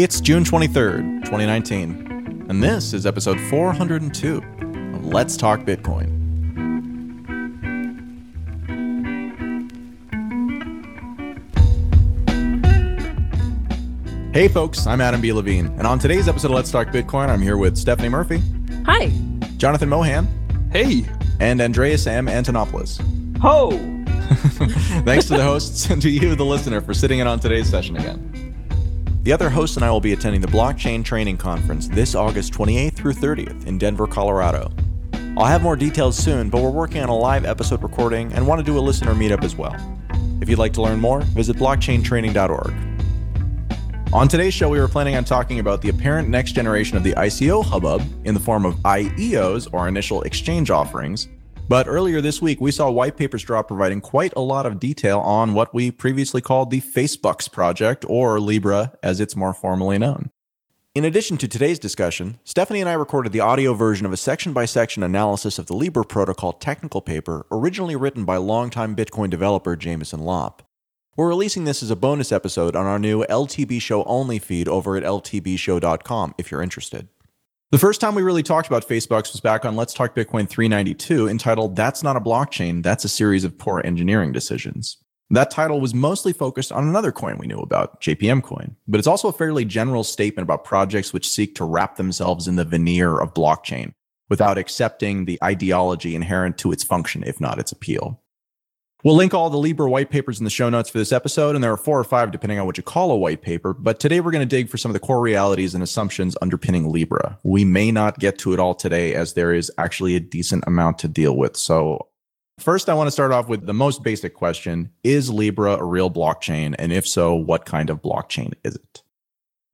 It's June 23rd, 2019, and this is episode 402 of Let's Talk Bitcoin. Hey folks, I'm Adam B. Levine, and on today's episode of Let's Talk Bitcoin, I'm here with Stephanie Murphy, Hi. Jonathan Mohan, Hey. and Andreas M. Antonopoulos. Ho. Thanks to the hosts and to you, the listener, for sitting in on today's session again. The other host and I will be attending the Blockchain Training Conference this August 28th through 30th in Denver, Colorado. I'll have more details soon, but we're working on a live episode recording and want to do a listener meetup as well. If you'd like to learn more, visit blockchaintraining.org. On today's show, we were planning on talking about the apparent next generation of the ICO hubbub in the form of IEOs, or initial exchange offerings. But earlier this week, we saw white papers drop providing quite a lot of detail on what we previously called the Facebucks project, or Libra as it's more formally known. In addition to today's discussion, Stephanie and I recorded the audio version of a section by section analysis of the Libra protocol technical paper originally written by longtime Bitcoin developer Jameson Lopp. We're releasing this as a bonus episode on our new LTB Show only feed over at ltbshow.com if you're interested. The first time we really talked about Facebucks was back on Let's Talk Bitcoin 392, entitled That's Not a Blockchain, That's a Series of Poor Engineering Decisions. That title was mostly focused on another coin we knew about, JPM Coin, but it's also a fairly general statement about projects which seek to wrap themselves in the veneer of blockchain without accepting the ideology inherent to its function, if not its appeal. We'll link all the Libra white papers in the show notes for this episode, and there are four or five depending on what you call a white paper. But today we're going to dig for some of the core realities and assumptions underpinning Libra. We may not get to it all today, as there is actually a decent amount to deal with. So, first, I want to start off with the most basic question Is Libra a real blockchain? And if so, what kind of blockchain is it?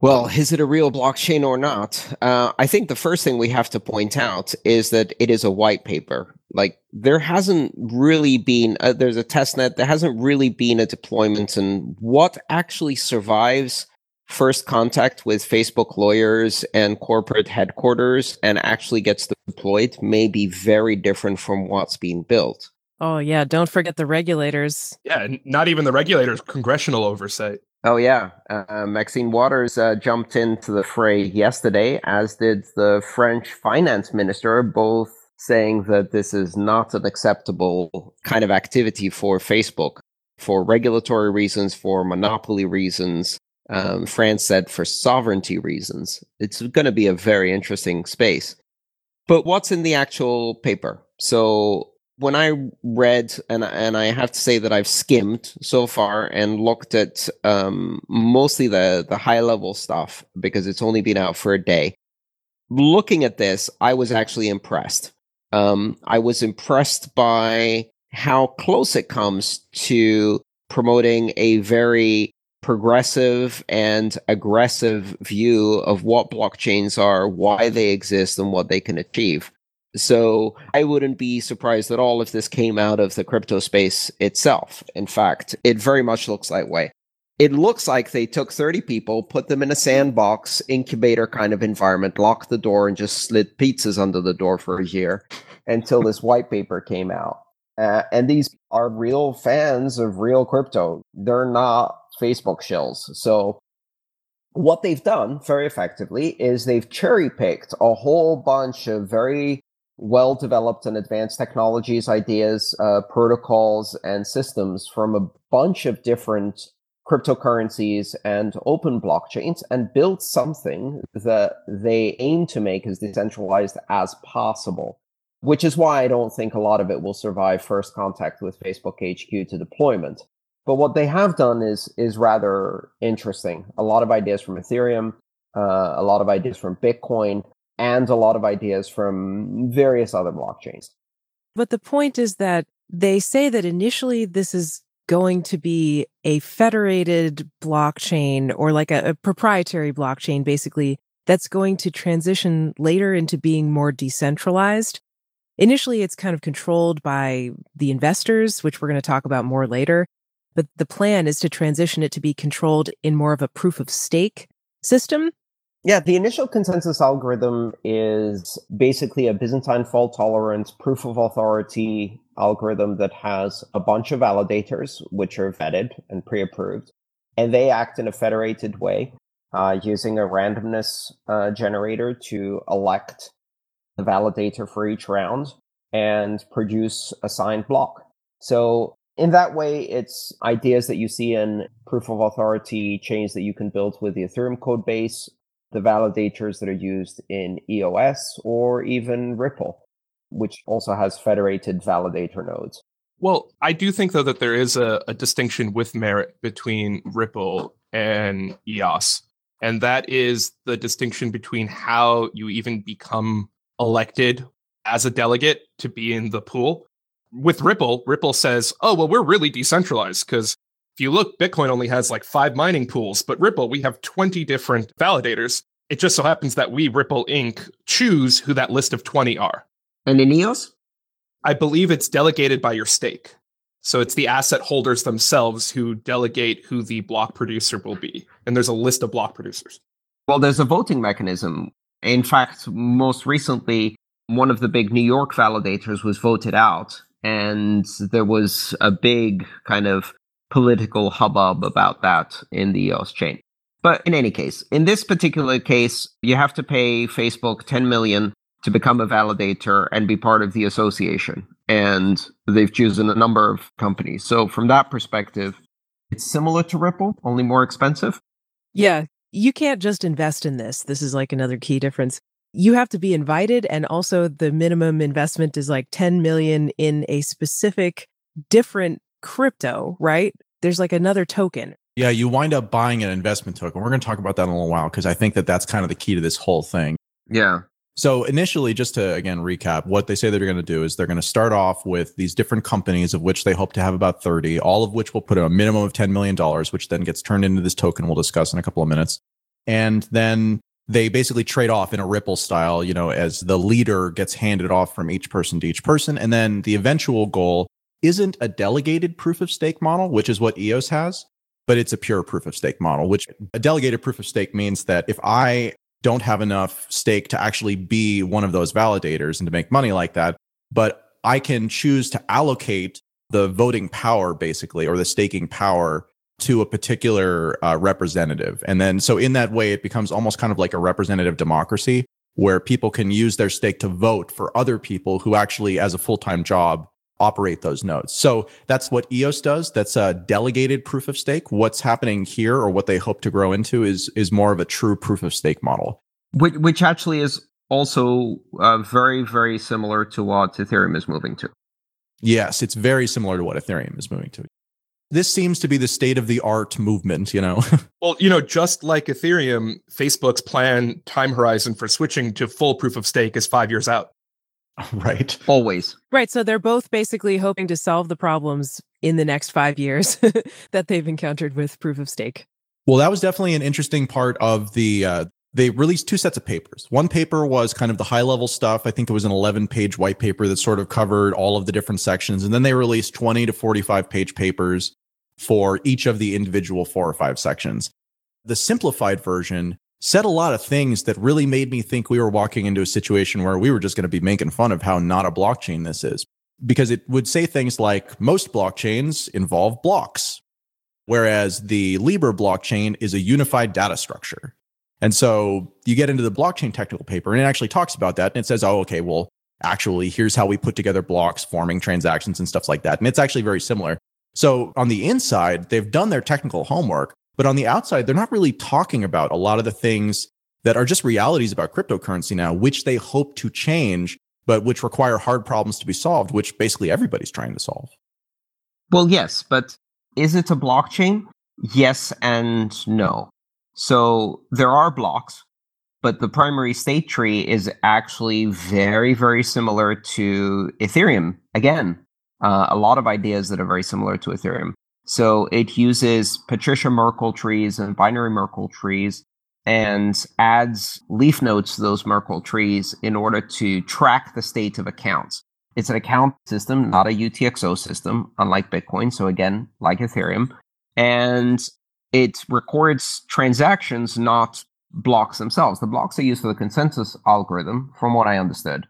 Well, is it a real blockchain or not? Uh, I think the first thing we have to point out is that it is a white paper. Like there hasn't really been, uh, there's a test net, there hasn't really been a deployment, and what actually survives first contact with Facebook lawyers and corporate headquarters and actually gets deployed may be very different from what's being built. Oh, yeah. Don't forget the regulators. Yeah, not even the regulators, congressional oversight. Oh yeah, uh, Maxine Waters uh, jumped into the fray yesterday, as did the French finance minister, both saying that this is not an acceptable kind of activity for Facebook for regulatory reasons, for monopoly reasons. Um, France said for sovereignty reasons. It's going to be a very interesting space. But what's in the actual paper? So when I read, and and I have to say that I've skimmed so far and looked at um, mostly the the high level stuff because it's only been out for a day. Looking at this, I was actually impressed. Um, I was impressed by how close it comes to promoting a very progressive and aggressive view of what blockchains are, why they exist, and what they can achieve. So I wouldn't be surprised at all if this came out of the crypto space itself. In fact, it very much looks that way. It looks like they took 30 people, put them in a sandbox incubator kind of environment, locked the door, and just slid pizzas under the door for a year until this white paper came out. Uh, and these are real fans of real crypto. They're not Facebook shills. So what they've done very effectively is they've cherry picked a whole bunch of very well developed and advanced technologies, ideas, uh, protocols, and systems from a bunch of different cryptocurrencies and open blockchains and build something that they aim to make as decentralized as possible. Which is why I don't think a lot of it will survive first contact with Facebook HQ to deployment. But what they have done is is rather interesting. A lot of ideas from Ethereum, uh, a lot of ideas from Bitcoin, and a lot of ideas from various other blockchains. But the point is that they say that initially this is going to be a federated blockchain or like a, a, proprietary blockchain, basically, that's going to transition later into being more decentralized. Initially, it's kind of controlled by the investors, which we're going to talk about more later. But the plan is to transition it to be controlled in more of a proof of stake system yeah, the initial consensus algorithm is basically a Byzantine fault tolerant proof of authority algorithm that has a bunch of validators, which are vetted and pre approved, and they act in a federated way. uh, using a randomness uh, generator to elect the validator for each round and produce a signed block. So in that way, it's ideas that you see in proof of authority chains that you can build with the Ethereum code base, the validators that are used in EOS, or even Ripple, which also has federated validator nodes. Well, I do think though that there is a, a distinction with merit between Ripple and EOS. And that is the distinction between how you even become elected as a delegate to be in the pool. With Ripple, Ripple says, oh, well, we're really decentralized because if you look, Bitcoin only has like five mining pools, but Ripple, we have 20 different validators. It just so happens that we, Ripple Inc., choose who that list of 20 are. And in EOS? I believe it's delegated by your stake. So it's the asset holders themselves who delegate who the block producer will be. And there's a list of block producers. Well, there's a voting mechanism. In fact, most recently, one of the big New York validators was voted out, and there was a big kind of political hubbub about that in the EOS chain. But in any case, in this particular case, you have to pay Facebook 10 million to become a validator and be part of the association. And they've chosen a number of companies. So from that perspective, it's similar to Ripple, only more expensive. Yeah. You can't just invest in this. This is like another key difference. You have to be invited. And also the minimum investment is like 10 million in a specific different crypto, right? There's like another token. Yeah, you wind up buying an investment token. We're going to talk about that in a little while because I think that that's kind of the key to this whole thing. Yeah. So initially, just to again recap, what they say they're going to do is they're going to start off with these different companies of which they hope to have about 30, all of which will put a minimum of $10 million, which then gets turned into this token we'll discuss in a couple of minutes. And then they basically trade off in a ripple style, you know, as the leader gets handed off from each person to each person. And then the eventual goal isn't a delegated proof of stake model, which is what EOS has, but it's a pure proof of stake model, which a delegated proof of stake means that if I don't have enough stake to actually be one of those validators and to make money like that. But I can choose to allocate the voting power, basically, or the staking power to a particular uh, representative. And then, so in that way, it becomes almost kind of like a representative democracy where people can use their stake to vote for other people who actually, as a full time job, operate those nodes. So that's what EOS does. That's a delegated proof of stake. What's happening here or what they hope to grow into is is more of a true proof of stake model. Which, which actually is also uh, very, very similar to what Ethereum is moving to. Yes, it's very similar to what Ethereum is moving to. This seems to be the state of the art movement, you know. well, you know, just like Ethereum, Facebook's plan time horizon for switching to full proof of stake is 5 years out. Right. Always. Right. So they're both basically hoping to solve the problems in the next five years that they've encountered with proof of stake. Well, that was definitely an interesting part of the. Uh, they released two sets of papers. One paper was kind of the high level stuff. I think it was an 11 page white paper that sort of covered all of the different sections. And then they released 20 to 45 page papers for each of the individual four or five sections. The simplified version said a lot of things that really made me think we were walking into a situation where we were just going to be making fun of how not a blockchain this is. Because it would say things like most blockchains involve blocks, whereas the Libra blockchain is a unified data structure. And so you get into the blockchain technical paper and it actually talks about that. And it says, oh, okay, well, actually, here's how we put together blocks, forming transactions and stuff like that. And it's actually very similar. So on the inside, they've done their technical homework, but on the outside, they're not really talking about a lot of the things that are just realities about cryptocurrency now, which they hope to change, but which require hard problems to be solved, which basically everybody's trying to solve. Well, yes, but is it a blockchain? Yes and no. So there are blocks, but the primary state tree is actually very, very similar to Ethereum. Again, uh, a lot of ideas that are very similar to Ethereum. So it uses Patricia Merkle trees and binary Merkle trees and adds leaf nodes to those Merkle trees in order to track the state of accounts. It's an account system, not a UTXO system, unlike Bitcoin. So again, like Ethereum. And it records transactions, not blocks themselves. The blocks are used for the consensus algorithm, from what I understood.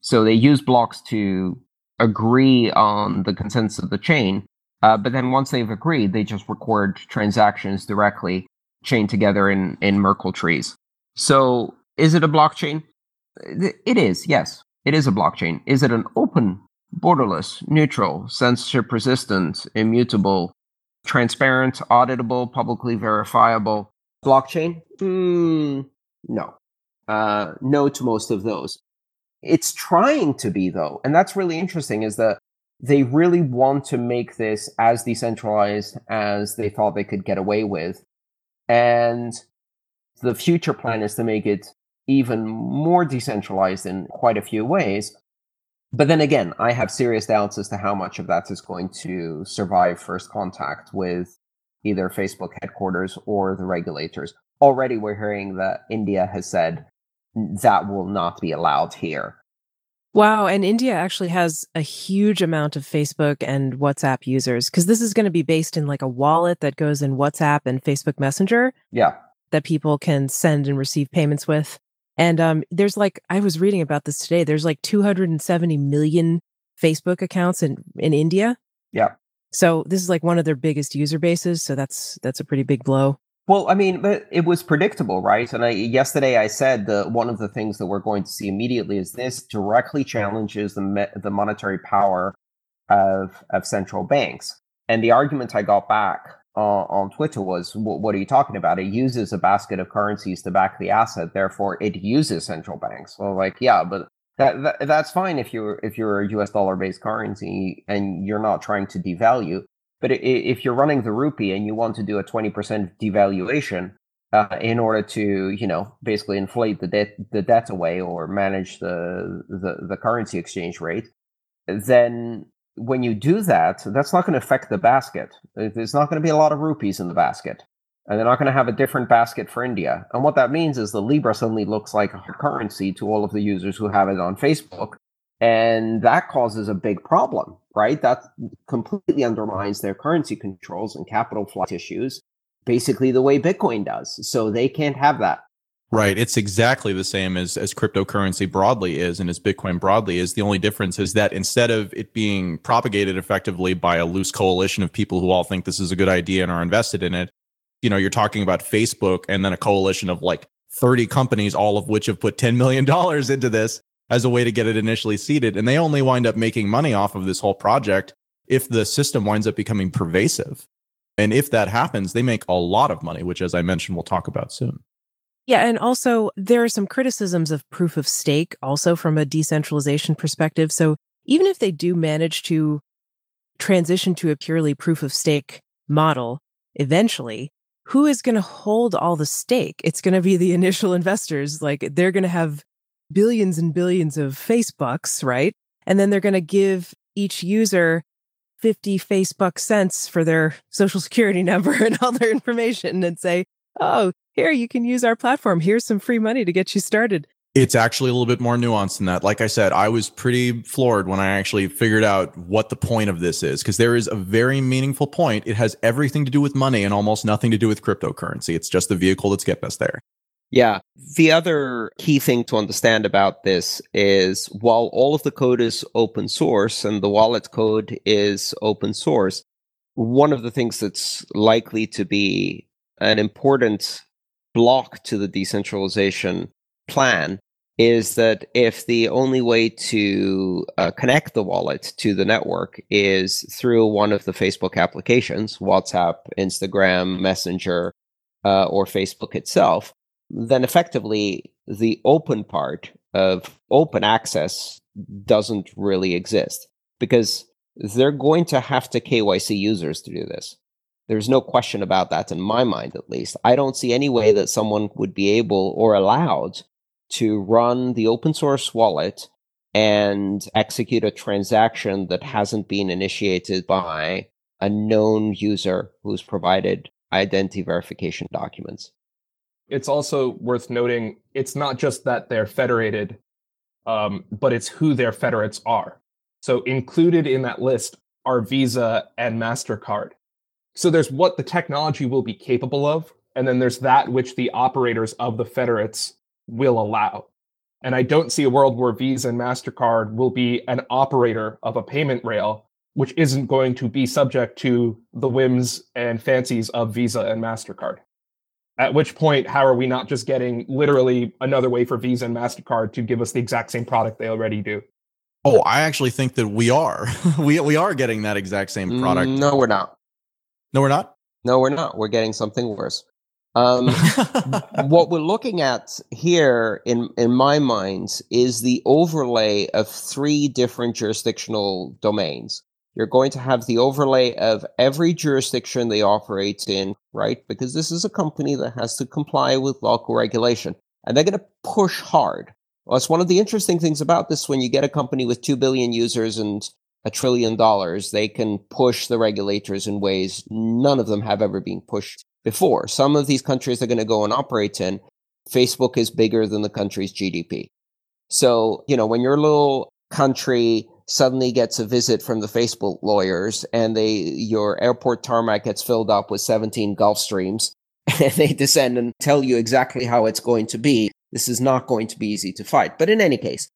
So they use blocks to agree on the consensus of the chain, uh, but then once they've agreed, they just record transactions directly chained together in, in Merkle trees. So is it a blockchain? It is, yes. It is a blockchain. Is it an open, borderless, neutral, censorship resistant, immutable, transparent, auditable, publicly verifiable blockchain? Mm, no. Uh, no to most of those. It's trying to be though, and that's really interesting. Is that they really want to make this as decentralized as they thought they could get away with, and the future plan is to make it even more decentralized in quite a few ways. But then again, I have serious doubts as to how much of that is going to survive first contact with either Facebook headquarters or the regulators. Already, we're hearing that India has said that will not be allowed here. Wow. And India actually has a huge amount of Facebook and WhatsApp users because this is going to be based in like a wallet that goes in WhatsApp and Facebook Messenger. Yeah. That people can send and receive payments with. And um, there's like, I was reading about this today. There's like 270 million Facebook accounts in, in India. Yeah. So this is like one of their biggest user bases. So that's, that's a pretty big blow. Well, I mean, it was predictable, right? And I, yesterday I said that one of the things that we're going to see immediately is this directly challenges the me- the monetary power of of central banks. And the argument I got back uh, on Twitter was, "What are you talking about? It uses a basket of currencies to back the asset, therefore it uses central banks." Well, like, yeah, but that, that that's fine if you're if you're a U.S. dollar based currency and you're not trying to devalue. But if you're running the rupee and you want to do a 20% devaluation uh, in order to, you know, basically inflate the debt the debt away or manage the, the the currency exchange rate, then when you do that, that's not going to affect the basket. There's not going to be a lot of rupees in the basket. And they're not going to have a different basket for India. And what that means is the Libra suddenly looks like a currency to all of the users who have it on Facebook. And that causes a big problem, right? That completely undermines their currency controls and capital flight issues, basically the way Bitcoin does. So they can't have that. Right. It's exactly the same as, as cryptocurrency broadly is and as Bitcoin broadly is. The only difference is that instead of it being propagated effectively by a loose coalition of people who all think this is a good idea and are invested in it, you know, you're talking about Facebook and then a coalition of like 30 companies, all of which have put $10 million into this as a way to get it initially seeded. And they only wind up making money off of this whole project if the system winds up becoming pervasive. And if that happens, they make a lot of money, which, as I mentioned, we'll talk about soon. Yeah. And also, there are some criticisms of proof of stake also from a decentralization perspective. So even if they do manage to transition to a purely proof of stake model eventually, who is going to hold all the stake? It's going to be the initial investors. Like they're going to have billions and billions of Facebucks, right? And then they're going to give each user 50 Facebook cents for their social security number and all their information and say, oh, here, you can use our platform. Here's some free money to get you started. It's actually a little bit more nuanced than that. Like I said, I was pretty floored when I actually figured out what the point of this is because there is a very meaningful point. It has everything to do with money and almost nothing to do with cryptocurrency. It's just the vehicle that's getting us there. Yeah. The other key thing to understand about this is while all of the code is open source and the wallet code is open source, one of the things that's likely to be an important block to the decentralization plan is that if the only way to uh, connect the wallet to the network is through one of the Facebook applications, WhatsApp, Instagram, Messenger, uh, or Facebook itself, then effectively the open part of open access doesn't really exist because they're going to have to KYC users to do this. There's no question about that in my mind, at least. I don't see any way that someone would be able or allowed to run the open source wallet and execute a transaction that hasn't been initiated by a known user who's provided identity verification documents it's also worth noting it's not just that they're federated, um, but it's who their federates are. So included in that list are Visa and MasterCard. So there's what the technology will be capable of, and then there's that which the operators of the federates will allow. And I don't see a world where Visa and MasterCard will be an operator of a payment rail, which isn't going to be subject to the whims and fancies of Visa and MasterCard. At which point, how are we not just getting literally another way for Visa and MasterCard to give us the exact same product they already do? Oh, I actually think that we are. we we are getting that exact same product. No, we're not. No, we're not. No, we're not. We're getting something worse. Um, what we're looking at here, in in my mind, is the overlay of three different jurisdictional domains. You're going to have the overlay of every jurisdiction they operate in, right? Because this is a company that has to comply with local regulation, and they're going to push hard. Well, it's one of the interesting things about this when you get a company with 2 billion users and a trillion dollars, they can push the regulators in ways none of them have ever been pushed before. Some of these countries they're going to go and operate in. Facebook is bigger than the country's GDP. So, you know, when your little country suddenly gets a visit from the Facebook lawyers and they your airport tarmac gets filled up with 17 Gulfstreams and they descend and tell you exactly how it's going to be, this is not going to be easy to fight. But in any case,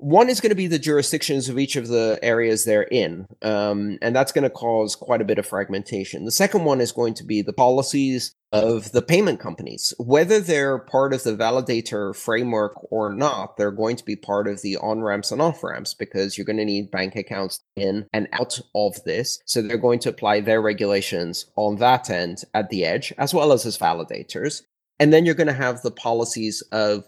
one is going to be the jurisdictions of each of the areas they're in, um, and that's going to cause quite a bit of fragmentation. The second one is going to be the policies of the payment companies. Whether they're part of the validator framework or not, they're going to be part of the on ramps and off ramps because you're going to need bank accounts in and out of this. So they're going to apply their regulations on that end at the edge, as well as as validators. And then you're going to have the policies of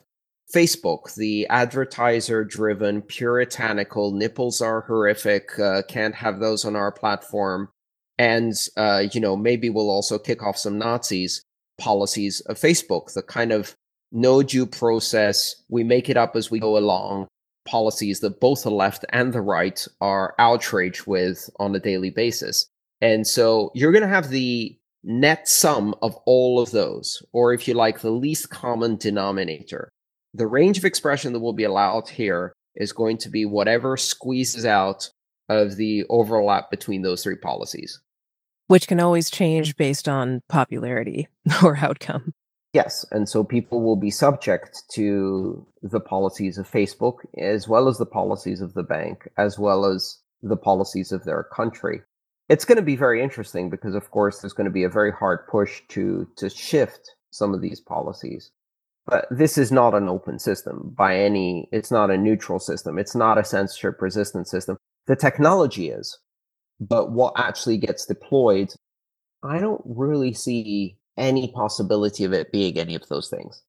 Facebook, the advertiser driven, puritanical, nipples are horrific, uh, can't have those on our platform. And, uh, you know, maybe we'll also kick off some Nazis policies of Facebook, the kind of no due process, we make it up as we go along policies that both the left and the right are outraged with on a daily basis. And so you're going to have the net sum of all of those, or if you like, the least common denominator the range of expression that will be allowed here is going to be whatever squeezes out of the overlap between those three policies. Which can always change based on popularity or outcome. Yes, and so people will be subject to the policies of Facebook as well as the policies of the bank, as well as the policies of their country. It's going to be very interesting because, of course, there's going to be a very hard push to to shift some of these policies. But this is not an open system by any, it's not a neutral system. It's not a censorship resistant system. The technology is, but what actually gets deployed, I don't really see any possibility of it being any of those things.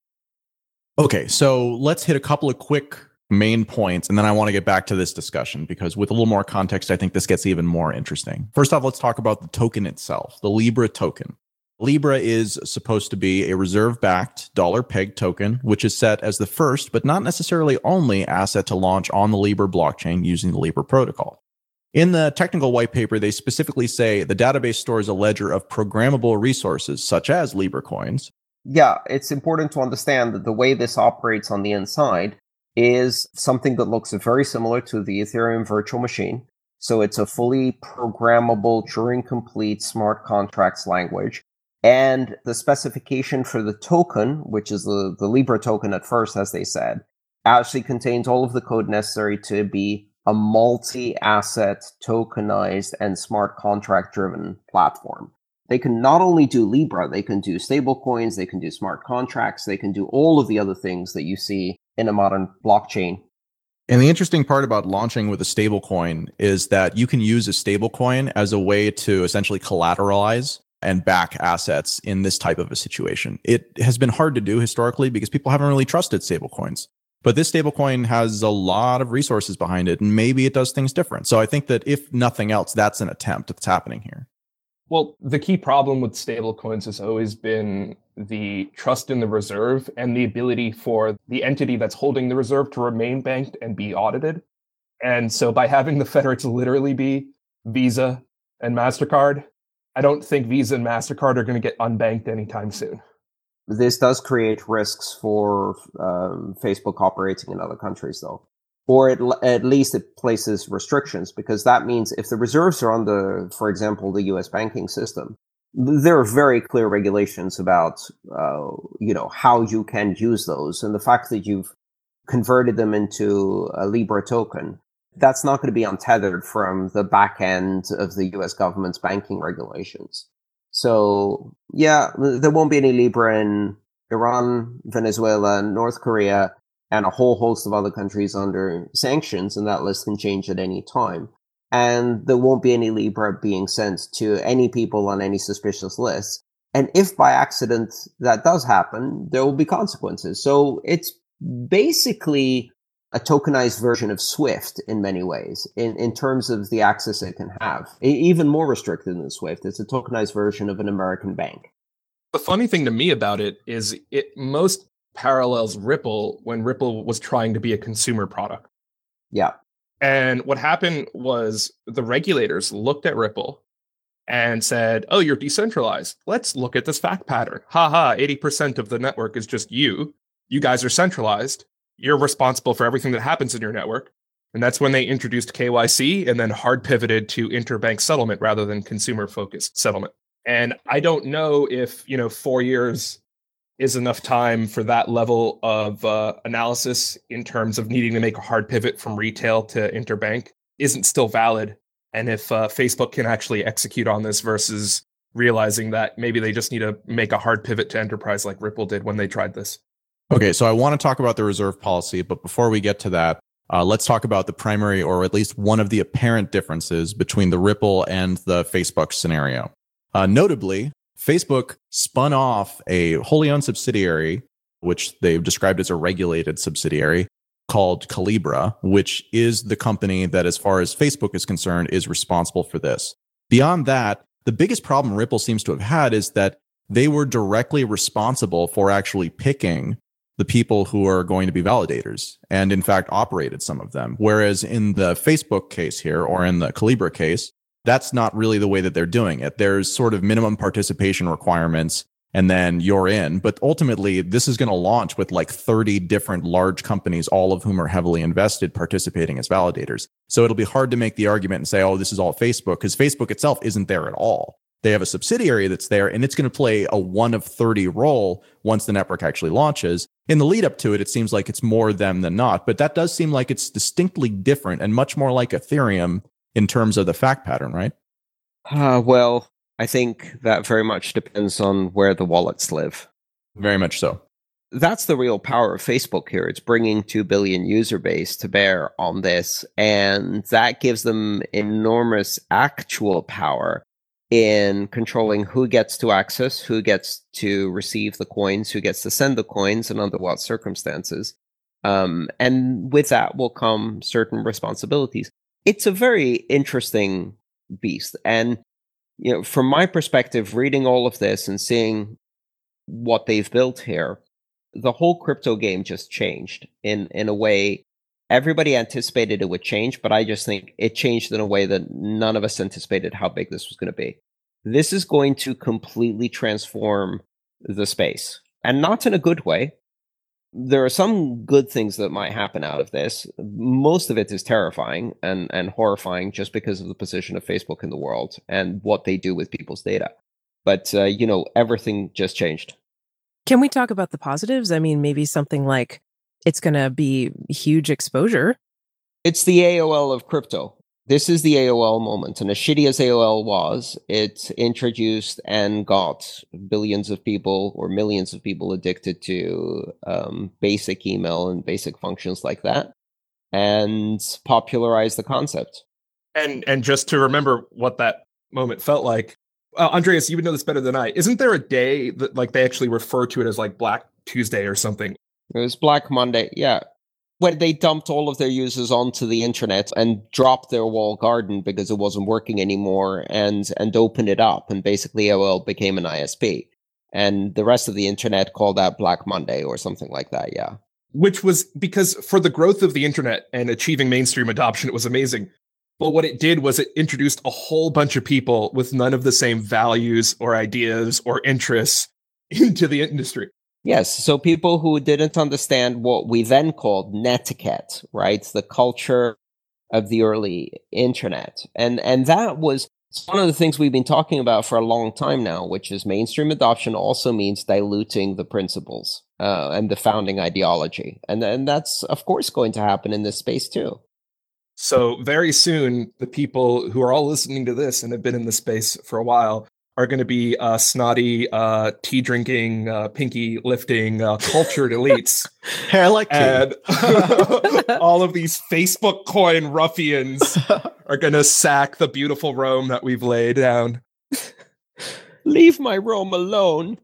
Okay, so let's hit a couple of quick main points, and then I want to get back to this discussion because with a little more context, I think this gets even more interesting. First off, let's talk about the token itself, the Libra token. Libra is supposed to be a reserve backed dollar peg token, which is set as the first, but not necessarily only asset to launch on the Libra blockchain using the Libra protocol. In the technical white paper, they specifically say the database stores a ledger of programmable resources such as Libra coins. Yeah, it's important to understand that the way this operates on the inside is something that looks very similar to the Ethereum virtual machine. So it's a fully programmable Turing complete smart contracts language and the specification for the token, which is the, the Libra token at first, as they said, actually contains all of the code necessary to be a multi asset, tokenized, and smart contract driven platform. They can not only do Libra, they can do stablecoins, they can do smart contracts, they can do all of the other things that you see in a modern blockchain. And the interesting part about launching with a stablecoin is that you can use a stablecoin as a way to essentially collateralize and back assets in this type of a situation. It has been hard to do historically because people haven't really trusted stablecoins. But this stablecoin has a lot of resources behind it, and maybe it does things different. So I think that if nothing else, that's an attempt that's happening here. Well, the key problem with stablecoins has always been the trust in the reserve and the ability for the entity that's holding the reserve to remain banked and be audited. And so by having the federates literally be Visa and MasterCard, I don't think Visa and MasterCard are going to get unbanked anytime soon. This does create risks for um, Facebook operating in other countries, though. Or at least it places restrictions because that means if the reserves are on the, for example, the US banking system, there are very clear regulations about, uh, you know, how you can use those. And the fact that you've converted them into a Libra token that's not going to be untethered from the back end of the US government's banking regulations. So yeah, there won't be any Libra in Iran, Venezuela, North Korea, and a whole host of other countries under sanctions, and that list can change at any time. And there won't be any Libra being sent to any people on any suspicious list. And if by accident that does happen, there will be consequences. So it's basically a tokenized version of Swift in many ways, in, in terms of the access it can have. Even more restricted than Swift. It's a tokenized version of an American bank. The funny thing to me about it is it most parallels Ripple when Ripple was trying to be a consumer product. Yeah. And what happened was the regulators looked at Ripple and said, Oh, you're decentralized. Let's look at this fact pattern. Ha ha, 80% of the network is just you. You guys are centralized. You're responsible for everything that happens in your network. And that's when they introduced KYC and then hard pivoted to interbank settlement rather than consumer focused settlement. And I don't know if, you know, four years is enough time for that level of uh, analysis in terms of needing to make a hard pivot from retail to interbank isn't still valid. And if uh, Facebook can actually execute on this versus realizing that maybe they just need to make a hard pivot to enterprise like Ripple did when they tried this. Okay, so I want to talk about the reserve policy, but before we get to that, uh, let's talk about the primary or at least one of the apparent differences between the Ripple and the Facebook scenario. Uh, notably, Facebook spun off a wholly owned subsidiary, which they've described as a regulated subsidiary called Calibra, which is the company that, as far as Facebook is concerned, is responsible for this. Beyond that, the biggest problem Ripple seems to have had is that they were directly responsible for actually picking the people who are going to be validators and in fact operated some of them. Whereas in the Facebook case here or in the Calibra case, that's not really the way that they're doing it. There's sort of minimum participation requirements and then you're in. But ultimately, this is going to launch with like 30 different large companies, all of whom are heavily invested participating as validators. So it'll be hard to make the argument and say, oh, this is all Facebook because Facebook itself isn't there at all. They have a subsidiary that's there and it's going to play a one of 30 role once the network actually launches. In the lead up to it, it seems like it's more them than not, but that does seem like it's distinctly different and much more like Ethereum in terms of the fact pattern, right? Uh, well, I think that very much depends on where the wallets live. Very much so. That's the real power of Facebook here. It's bringing 2 billion user base to bear on this. And that gives them enormous actual power in controlling who gets to access, who gets to receive the coins, who gets to send the coins, and under what circumstances. Um, and with that will come certain responsibilities. It's a very interesting beast. And, you know, from my perspective, reading all of this and seeing what they've built here, the whole crypto game just changed in, in a way everybody anticipated it would change, but I just think it changed in a way that none of us anticipated how big this was going to be. This is going to completely transform the space, and not in a good way. There are some good things that might happen out of this. Most of it is terrifying and, and horrifying just because of the position of Facebook in the world and what they do with people's data. But, uh, you know, everything just changed. Can we talk about the positives? I mean, maybe something like it's going to be huge exposure. It's the AOL of crypto. This is the AOL moment. And as shitty as AOL was, it introduced and got billions of people or millions of people addicted to um, basic email and basic functions like that and popularized the concept. And and just to remember what that moment felt like, uh, Andreas, you would know this better than I. Isn't there a day that like they actually refer to it as like Black Tuesday or something? It was Black Monday. Yeah. When they dumped all of their users onto the internet and dropped their wall garden because it wasn't working anymore and and opened it up and basically AOL became an ISP. And the rest of the internet called that Black Monday or something like that, yeah. Which was because for the growth of the internet and achieving mainstream adoption, it was amazing. But what it did was it introduced a whole bunch of people with none of the same values or ideas or interests into the industry. Yes. So people who didn't understand what we then called netiquette, right? The culture of the early internet. And and that was one of the things we've been talking about for a long time now, which is mainstream adoption also means diluting the principles uh, and the founding ideology. And, and that's, of course, going to happen in this space too. So, very soon, the people who are all listening to this and have been in the space for a while are going to be uh, snotty, uh, tea drinking, uh, pinky lifting, uh, cultured elites. hey, I like tea. and all of these Facebook coin ruffians are going to sack the beautiful Rome that we've laid down. Leave my Rome alone.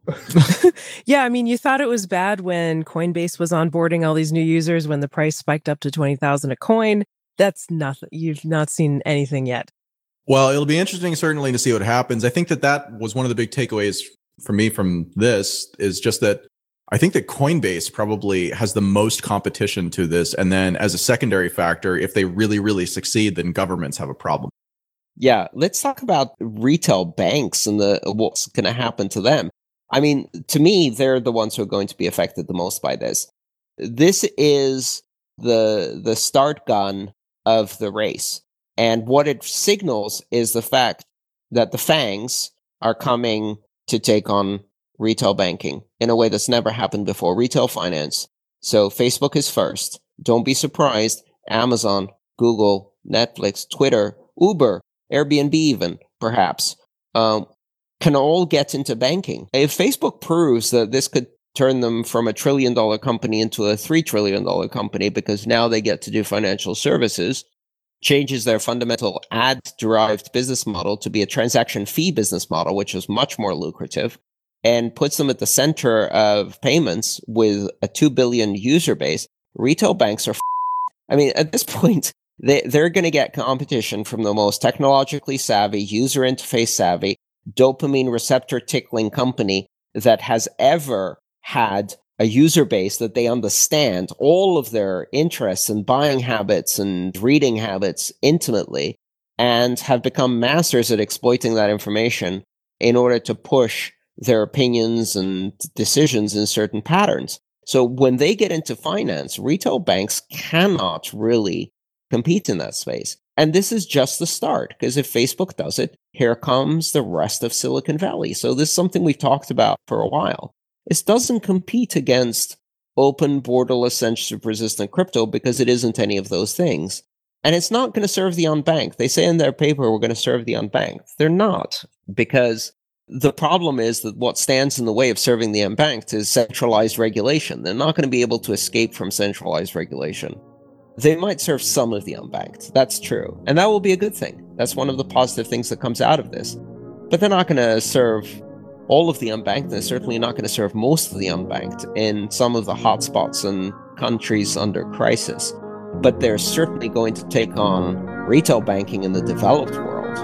yeah, I mean, you thought it was bad when Coinbase was onboarding all these new users when the price spiked up to 20,000 a coin. That's nothing. You've not seen anything yet. Well, it'll be interesting certainly to see what happens. I think that that was one of the big takeaways for me from this is just that I think that Coinbase probably has the most competition to this. And then as a secondary factor, if they really, really succeed, then governments have a problem. Yeah, let's talk about retail banks and the what's going to happen to them. I mean, to me, they're the ones who are going to be affected the most by this. This is the the start gun of the race. And what it signals is the fact that the FAANGs are coming to take on retail banking in a way that's never happened before, retail finance. So Facebook is first. Don't be surprised. Amazon, Google, Netflix, Twitter, Uber, Airbnb, even perhaps, um, can all get into banking. If Facebook proves that this could turn them from a trillion dollar company into a three trillion dollar company because now they get to do financial services, changes their fundamental ad derived business model to be a transaction fee business model, which is much more lucrative, and puts them at the center of payments with a 2 billion user base. Retail banks are, f- I mean, at this point, they, they're going to get competition from the most technologically savvy, user interface savvy, dopamine receptor tickling company that has ever had a user base that they understand all of their interests and buying habits and reading habits intimately and have become masters at exploiting that information in order to push their opinions and decisions in certain patterns. So when they get into finance, retail banks cannot really compete in that space. And this is just the start because if Facebook does it, here comes the rest of Silicon Valley. So this is something we've talked about for a while. This doesn't compete against open, borderless, censorship resistant crypto because it isn't any of those things. And it's not going to serve the unbanked. They say in their paper, we're going to serve the unbanked. They're not because the problem is that what stands in the way of serving the unbanked is centralized regulation. They're not going to be able to escape from centralized regulation. They might serve some of the unbanked. That's true. And that will be a good thing. That's one of the positive things that comes out of this. But they're not going to serve all of the unbanked. They're certainly not going to serve most of the unbanked in some of the hotspots and countries under crisis. But they're certainly going to take on retail banking in the developed world.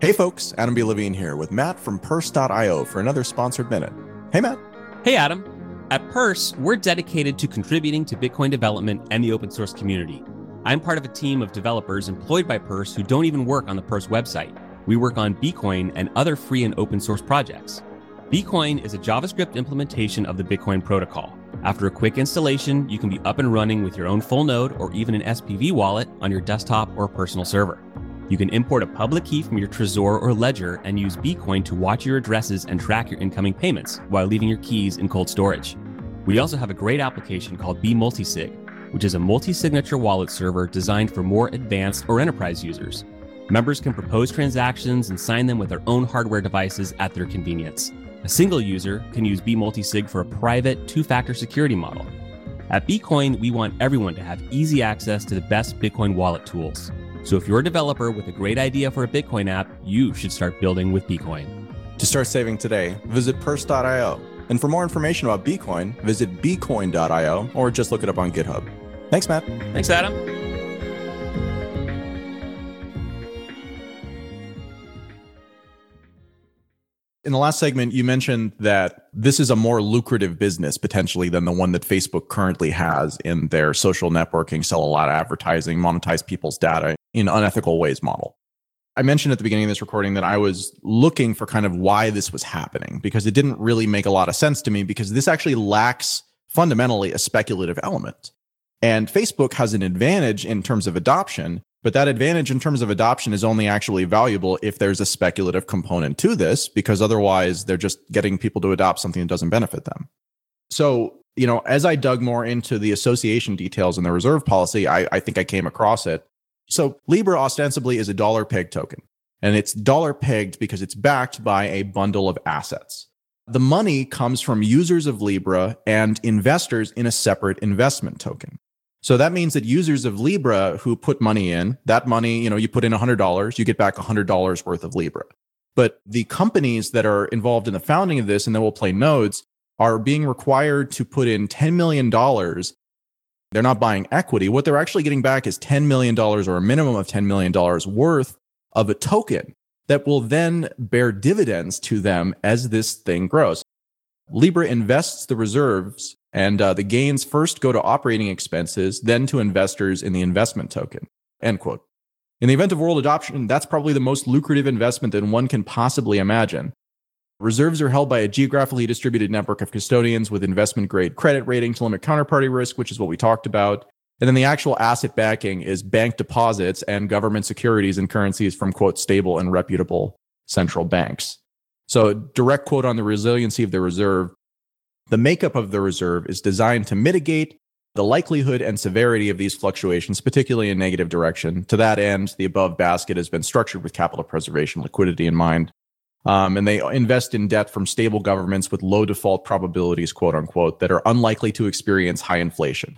Hey folks, Adam B. Levine here with Matt from Purse.io for another sponsored minute. Hey Matt. Hey Adam. At Purse, we're dedicated to contributing to Bitcoin development and the open source community. I'm part of a team of developers employed by Purse who don't even work on the Purse website. We work on Bcoin and other free and open source projects. Bcoin is a JavaScript implementation of the Bitcoin protocol. After a quick installation, you can be up and running with your own full node or even an SPV wallet on your desktop or personal server. You can import a public key from your Trezor or Ledger and use Bcoin to watch your addresses and track your incoming payments while leaving your keys in cold storage. We also have a great application called bMultisig, which is a multi signature wallet server designed for more advanced or enterprise users. Members can propose transactions and sign them with their own hardware devices at their convenience. A single user can use bMultisig for a private two factor security model. At Bcoin, we want everyone to have easy access to the best Bitcoin wallet tools. So if you're a developer with a great idea for a Bitcoin app, you should start building with Bcoin. To start saving today, visit purse.io. And for more information about Bcoin, visit bcoin.io or just look it up on GitHub. Thanks, Matt. Thanks, Adam. The last segment, you mentioned that this is a more lucrative business potentially than the one that Facebook currently has in their social networking, sell a lot of advertising, monetize people's data in unethical ways model. I mentioned at the beginning of this recording that I was looking for kind of why this was happening because it didn't really make a lot of sense to me because this actually lacks fundamentally a speculative element. And Facebook has an advantage in terms of adoption but that advantage in terms of adoption is only actually valuable if there's a speculative component to this, because otherwise they're just getting people to adopt something that doesn't benefit them. So, you know, as I dug more into the association details in the reserve policy, I, I think I came across it. So Libra ostensibly is a dollar peg token. And it's dollar pegged because it's backed by a bundle of assets. The money comes from users of Libra and investors in a separate investment token. So that means that users of Libra who put money in, that money, you know, you put in $100, you get back $100 worth of Libra. But the companies that are involved in the founding of this and then will play nodes are being required to put in $10 million. They're not buying equity. What they're actually getting back is $10 million or a minimum of $10 million worth of a token that will then bear dividends to them as this thing grows. Libra invests the reserves and uh, the gains first go to operating expenses, then to investors in the investment token. End quote. In the event of world adoption, that's probably the most lucrative investment that one can possibly imagine. Reserves are held by a geographically distributed network of custodians with investment grade credit rating to limit counterparty risk, which is what we talked about. And then the actual asset backing is bank deposits and government securities and currencies from quote stable and reputable central banks. So direct quote on the resiliency of the reserve. The makeup of the reserve is designed to mitigate the likelihood and severity of these fluctuations, particularly in negative direction. To that end, the above basket has been structured with capital preservation liquidity in mind. Um, and they invest in debt from stable governments with low default probabilities, quote unquote, that are unlikely to experience high inflation.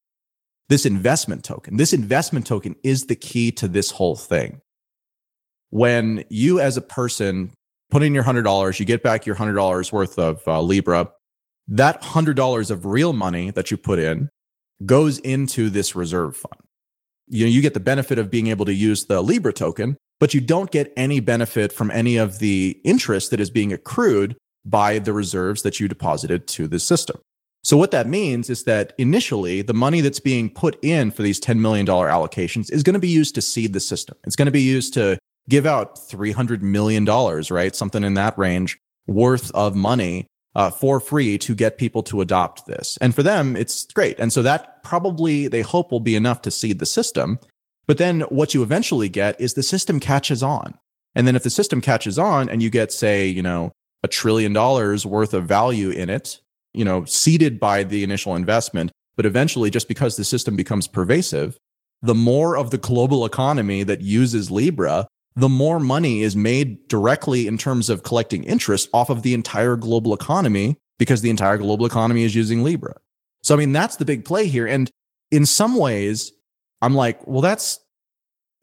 this investment token, this investment token is the key to this whole thing. When you, as a person, put in your $100, you get back your $100 worth of uh, Libra, that $100 of real money that you put in goes into this reserve fund. You know, you get the benefit of being able to use the Libra token, but you don't get any benefit from any of the interest that is being accrued by the reserves that you deposited to the system. So what that means is that initially the money that's being put in for these $10 million allocations is going to be used to seed the system. It's going to be used to give out $300 million, right? Something in that range worth of money uh, for free to get people to adopt this. And for them, it's great. And so that probably they hope will be enough to seed the system. But then what you eventually get is the system catches on. And then if the system catches on and you get, say, you know, a trillion dollars worth of value in it, you know, seeded by the initial investment, but eventually just because the system becomes pervasive, the more of the global economy that uses Libra, the more money is made directly in terms of collecting interest off of the entire global economy because the entire global economy is using Libra. So, I mean, that's the big play here. And in some ways, I'm like, well, that's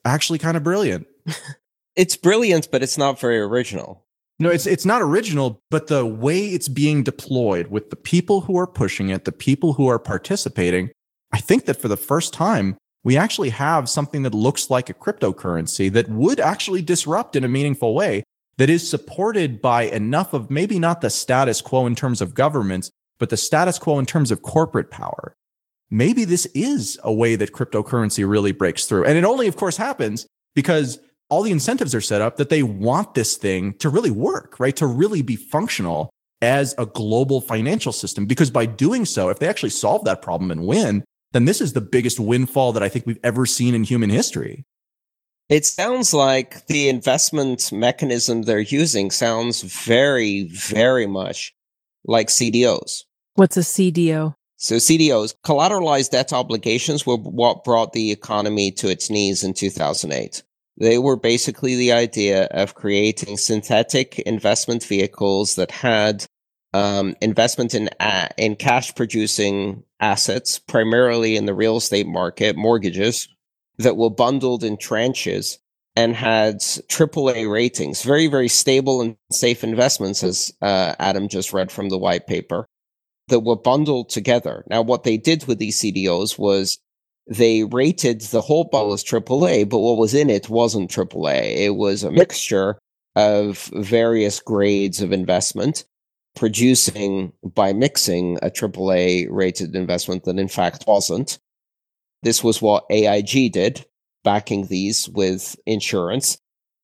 actually kind of brilliant. it's brilliant, but it's not very original. No, it's it's not original, but the way it's being deployed with the people who are pushing it, the people who are participating, I think that for the first time, we actually have something that looks like a cryptocurrency that would actually disrupt in a meaningful way that is supported by enough of maybe not the status quo in terms of governments, but the status quo in terms of corporate power. Maybe this is a way that cryptocurrency really breaks through. And it only, of course, happens because all the incentives are set up that they want this thing to really work, right? To really be functional as a global financial system. Because by doing so, if they actually solve that problem and win, then this is the biggest windfall that I think we've ever seen in human history. It sounds like the investment mechanism they're using sounds very, very much like CDOs. What's a CDO? So CDOs, collateralized debt obligations, were what brought the economy to its knees in 2008. They were basically the idea of creating synthetic investment vehicles that had um, investment in uh, in cash producing assets, primarily in the real estate market, mortgages that were bundled in tranches and had AAA ratings, very, very stable and safe investments, as uh, Adam just read from the white paper, that were bundled together. Now, what they did with these CDOs was they rated the whole ball as AAA, but what was in it wasn't AAA. It was a mixture of various grades of investment producing by mixing a AAA rated investment that in fact wasn't. This was what AIG did, backing these with insurance.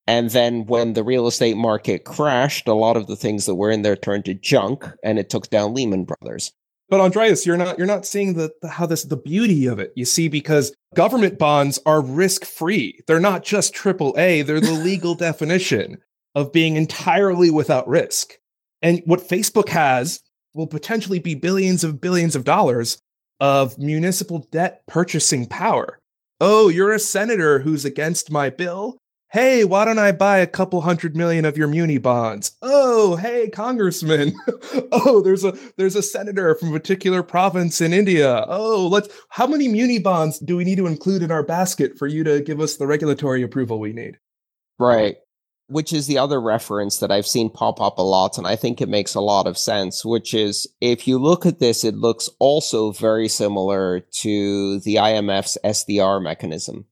And then when the real estate market crashed, a lot of the things that were in there turned to junk and it took down Lehman Brothers. But Andreas, you're not you're not seeing the, the how this the beauty of it. You see, because government bonds are risk free. They're not just AAA, they're the legal definition of being entirely without risk. And what Facebook has will potentially be billions of billions of dollars of municipal debt purchasing power. Oh, you're a senator who's against my bill? hey, why don't I buy a couple hundred million of your muni bonds? Oh, hey, congressman. oh, there's a there's a senator from a particular province in India. Oh, let's how many muni bonds do we need to include in our basket for you to give us the regulatory approval we need? Right. Which is the other reference that I've seen pop up a lot, and I think it makes a lot of sense. Which is, if you look at this, it looks also very similar to the IMF's SDR mechanism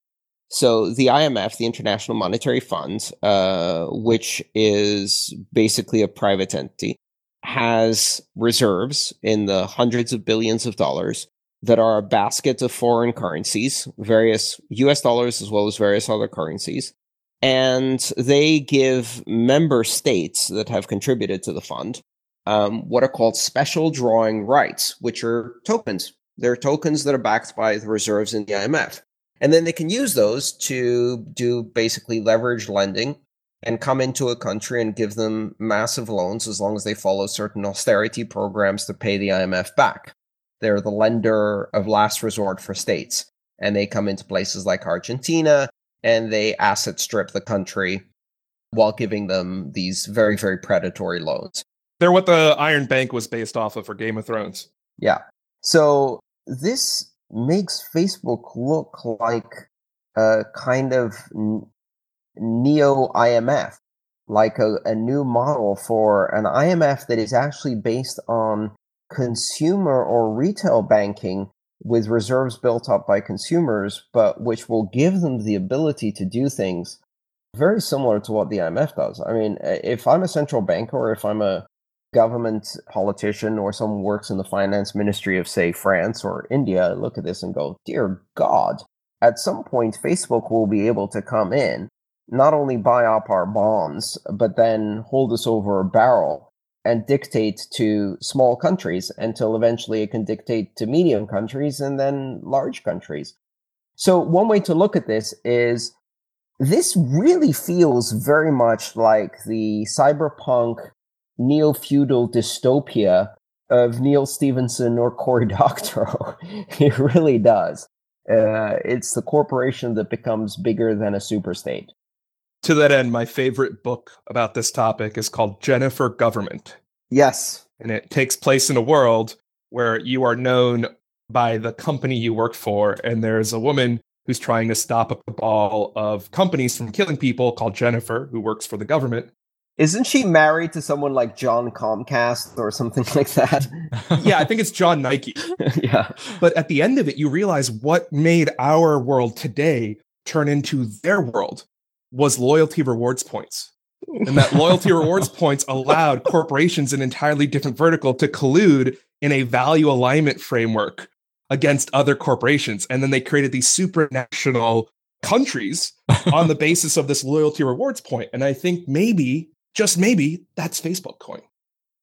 so the IMF, the International Monetary Fund, uh, which is basically a private entity, has reserves in the hundreds of billions of dollars that are a basket of foreign currencies, various US dollars as well as various other currencies. And they give member states that have contributed to the fund um, what are called special drawing rights, which are tokens. They're tokens that are backed by the reserves in the IMF. And then they can use those to do basically leverage lending and come into a country and give them massive loans as long as they follow certain austerity programs to pay the IMF back. They're the lender of last resort for states. And they come into places like Argentina and they asset strip the country while giving them these very, very predatory loans. They're what the Iron Bank was based off of for Game of Thrones. Yeah. So this makes Facebook look like a kind of neo IMF, like a, a new model for an IMF that is actually based on consumer or retail banking with reserves built up by consumers, but which will give them the ability to do things very similar to what the IMF does. I mean, if I'm a central banker or if I'm a government politician or someone works in the finance ministry of, say, France or India I look at this and go, Dear God, at some point, Facebook will be able to come in, not only buy up our bonds, but then hold us over a barrel and dictate to small countries until eventually it can dictate to medium countries and then large countries. So, one way to look at this is this really feels very much like the cyberpunk neo feudal dystopia of Neal Stephenson or Cory Doctorow. it really does. Uh, it's the corporation that becomes bigger than a superstate. To that end, my favorite book about this topic is called Jennifer Government. Yes. And it takes place in a world where you are known by the company you work for, and there's a woman who's trying to stop a cabal of companies from killing people called Jennifer, who works for the government. Isn't she married to someone like John Comcast or something like that? yeah, I think it's John Nike. yeah. But at the end of it, you realize what made our world today turn into their world was loyalty rewards points. And that loyalty rewards points allowed corporations in entirely different vertical to collude in a value alignment framework against other corporations. And then they created these supranational countries on the basis of this loyalty rewards point. And I think maybe just maybe that's Facebook coin.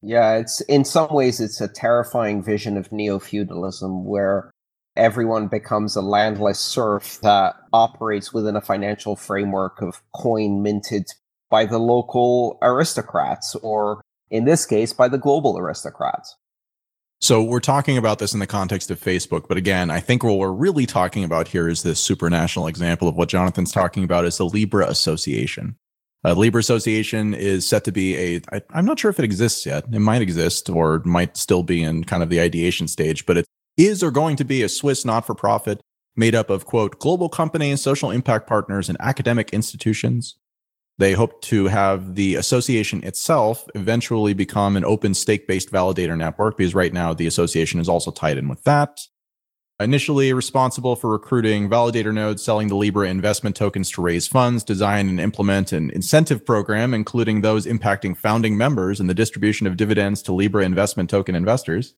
Yeah, it's in some ways it's a terrifying vision of neo-feudalism where everyone becomes a landless serf that operates within a financial framework of coin minted by the local aristocrats or in this case by the global aristocrats. So we're talking about this in the context of Facebook, but again, I think what we're really talking about here is this supranational example of what Jonathan's talking about is the Libra Association. Uh, Libra Association is set to be a. I, I'm not sure if it exists yet. It might exist or might still be in kind of the ideation stage, but it is or going to be a Swiss not for profit made up of, quote, global companies, social impact partners, and academic institutions. They hope to have the association itself eventually become an open stake based validator network because right now the association is also tied in with that. Initially responsible for recruiting validator nodes, selling the Libra investment tokens to raise funds, design and implement an incentive program, including those impacting founding members and the distribution of dividends to Libra investment token investors.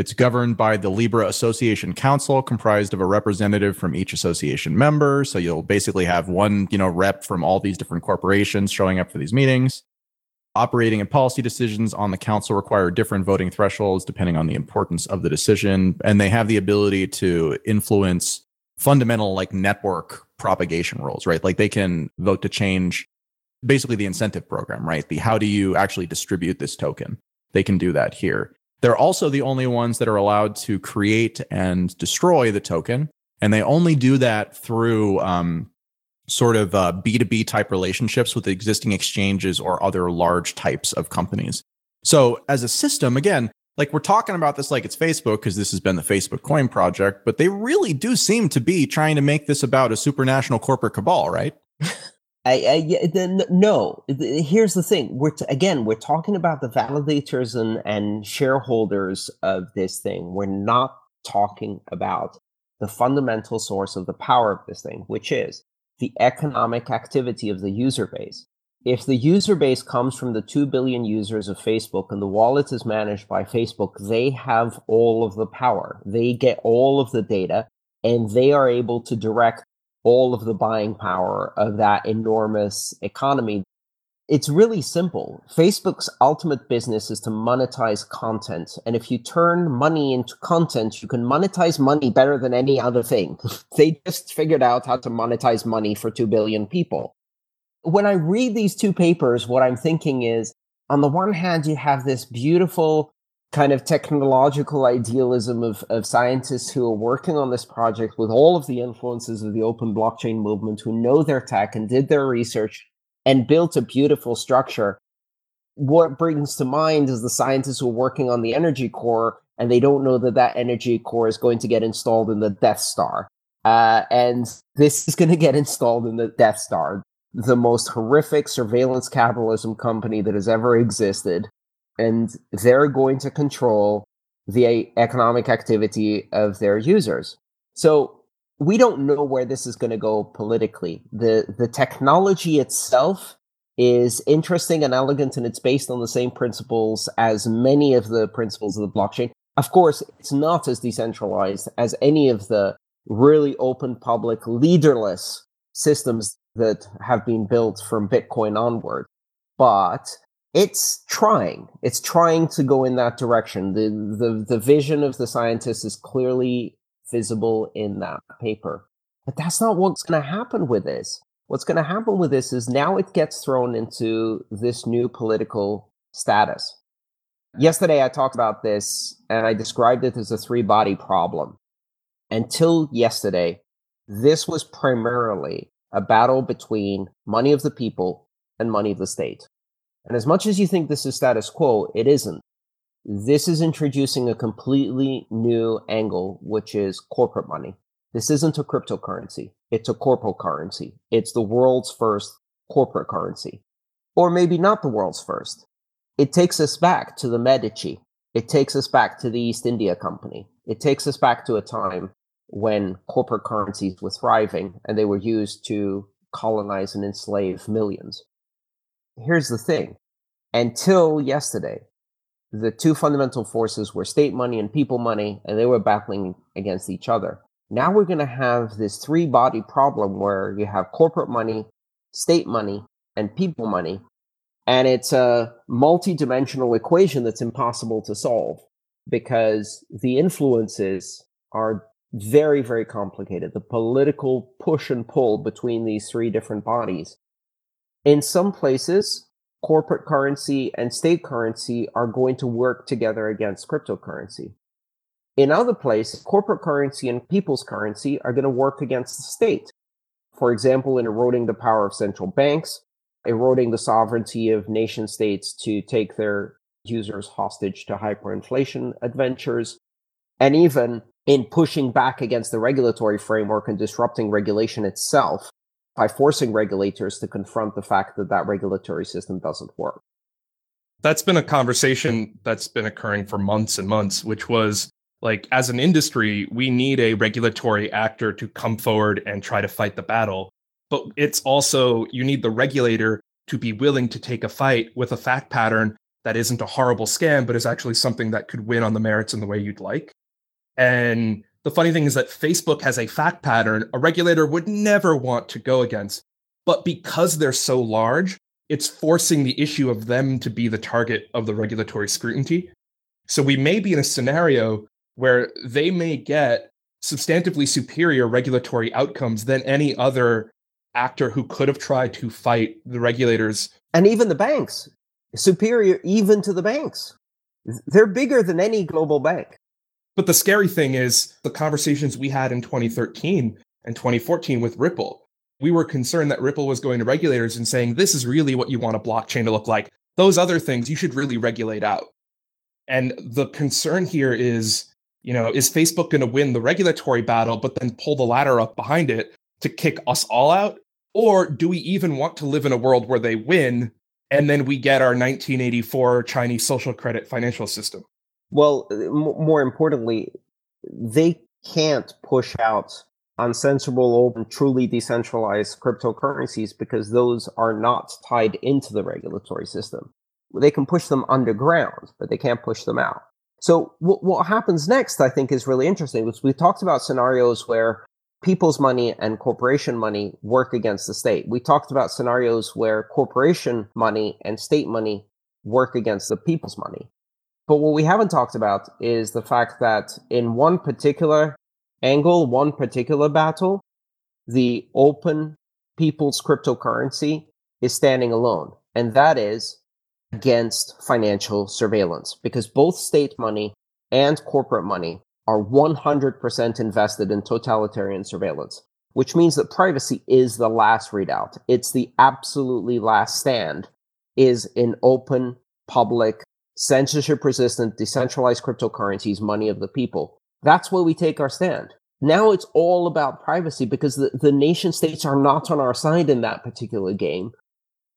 It's governed by the Libra Association Council, comprised of a representative from each association member. So you'll basically have one, you know, rep from all these different corporations showing up for these meetings. Operating and policy decisions on the council require different voting thresholds depending on the importance of the decision. And they have the ability to influence fundamental like network propagation rules, right? Like they can vote to change basically the incentive program, right? The how do you actually distribute this token? They can do that here. They're also the only ones that are allowed to create and destroy the token. And they only do that through um, sort of uh, B2B type relationships with existing exchanges or other large types of companies. So, as a system, again, like we're talking about this like it's Facebook because this has been the Facebook coin project, but they really do seem to be trying to make this about a supranational corporate cabal, right? I, I no. Here's the thing: we're t- again we're talking about the validators and and shareholders of this thing. We're not talking about the fundamental source of the power of this thing, which is the economic activity of the user base. If the user base comes from the 2 billion users of Facebook and the wallet is managed by Facebook, they have all of the power. They get all of the data and they are able to direct all of the buying power of that enormous economy. It's really simple. Facebook's ultimate business is to monetize content. And if you turn money into content, you can monetize money better than any other thing. they just figured out how to monetize money for 2 billion people. When I read these two papers, what I'm thinking is on the one hand, you have this beautiful kind of technological idealism of, of scientists who are working on this project with all of the influences of the open blockchain movement who know their tech and did their research and built a beautiful structure. What brings to mind is the scientists who are working on the energy core and they don't know that that energy core is going to get installed in the Death Star. Uh, and this is going to get installed in the Death Star, the most horrific surveillance capitalism company that has ever existed and they're going to control the economic activity of their users. So we don't know where this is going to go politically. The the technology itself is interesting and elegant and it's based on the same principles as many of the principles of the blockchain. Of course, it's not as decentralized as any of the really open public leaderless systems that have been built from Bitcoin onward. But it's trying. It's trying to go in that direction. The the the vision of the scientists is clearly visible in that paper. But that's not what's going to happen with this. What's going to happen with this is now it gets thrown into this new political status. Yesterday I talked about this and I described it as a three body problem. Until yesterday, this was primarily a battle between money of the people and money of the state. And as much as you think this is status quo, it isn't. This is introducing a completely new angle, which is corporate money. This isn't a cryptocurrency. It's a corporate currency. It's the world's first corporate currency. Or maybe not the world's first. It takes us back to the Medici. It takes us back to the East India Company. It takes us back to a time when corporate currencies were thriving and they were used to colonize and enslave millions here's the thing until yesterday, the two fundamental forces were state money and people money, and they were battling against each other. Now we're going to have this three body problem where you have corporate money, state money, and people money. And it's a multi dimensional equation that's impossible to solve because the influences are very, very complicated. The political push and pull between these three different bodies in some places, corporate currency and state currency are going to work together against cryptocurrency. In other places, corporate currency and people's currency are going to work against the state. For example, in eroding the power of central banks, eroding the sovereignty of nation states to take their users hostage to hyperinflation adventures, and even in pushing back against the regulatory framework and disrupting regulation itself by forcing regulators to confront the fact that that regulatory system doesn't work. That's been a conversation that's been occurring for months and months, which was like, as an industry, we need a regulatory actor to come forward and try to fight the battle. But it's also, you need the regulator to be willing to take a fight with a fact pattern that isn't a horrible scam, but is actually something that could win on the merits in the way you'd like. And the funny thing is that Facebook has a fact pattern a regulator would never want to go against. But because they're so large, it's forcing the issue of them to be the target of the regulatory scrutiny. So we may be in a scenario where they may get substantively superior regulatory outcomes than any other actor who could have tried to fight the regulators. And even the banks, superior even to the banks. They're bigger than any global bank. But the scary thing is the conversations we had in 2013 and 2014 with Ripple. we were concerned that Ripple was going to regulators and saying, this is really what you want a blockchain to look like. Those other things you should really regulate out. And the concern here is, you know, is Facebook going to win the regulatory battle, but then pull the ladder up behind it to kick us all out? Or do we even want to live in a world where they win and then we get our 1984 Chinese social credit financial system? Well, uh, more importantly, they can't push out uncensorable, open, truly decentralized cryptocurrencies because those are not tied into the regulatory system. They can push them underground, but they can't push them out. So what, what happens next, I think, is really interesting. Because we talked about scenarios where people's money and corporation money work against the state. We talked about scenarios where corporation money and state money work against the people's money. But what we haven't talked about is the fact that in one particular angle, one particular battle, the open people's cryptocurrency is standing alone. And that is against financial surveillance because both state money and corporate money are 100% invested in totalitarian surveillance, which means that privacy is the last readout. It's the absolutely last stand is in open, public, censorship resistant, decentralized cryptocurrencies, money of the people. That's where we take our stand. Now it's all about privacy because the, the nation states are not on our side in that particular game.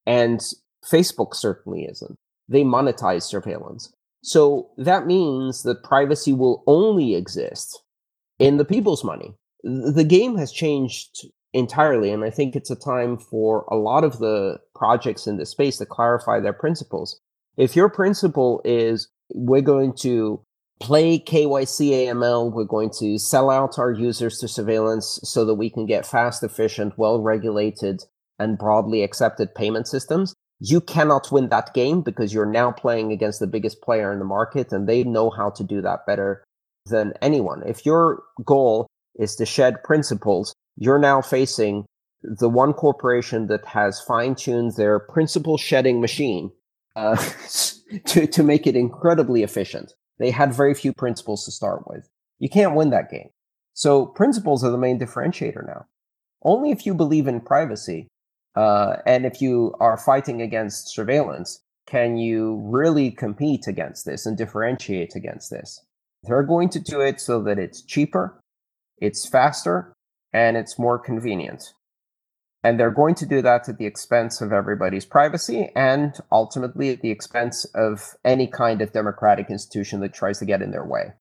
And Facebook certainly isn't. They monetize surveillance. So that means that privacy will only exist in the people's money. The game has changed entirely. And I think it's a time for a lot of the projects in this space to clarify their principles. If your principle is we're going to play KYC AML. We're going to sell out our users to surveillance so that we can get fast, efficient, well regulated, and broadly accepted payment systems. You cannot win that game because you're now playing against the biggest player in the market and they know how to do that better than anyone. If your goal is to shed principles, you're now facing the one corporation that has fine tuned their principle shedding machine uh, to, to make it incredibly efficient. They had very few principles to start with. You can't win that game. So principles are the main differentiator now. Only if you believe in privacy uh, and if you are fighting against surveillance can you really compete against this and differentiate against this. They're going to do it so that it's cheaper, it's faster, and it's more convenient. And they're going to do that at the expense of everybody's privacy and ultimately at the expense of any kind of democratic institution that tries to get in their way.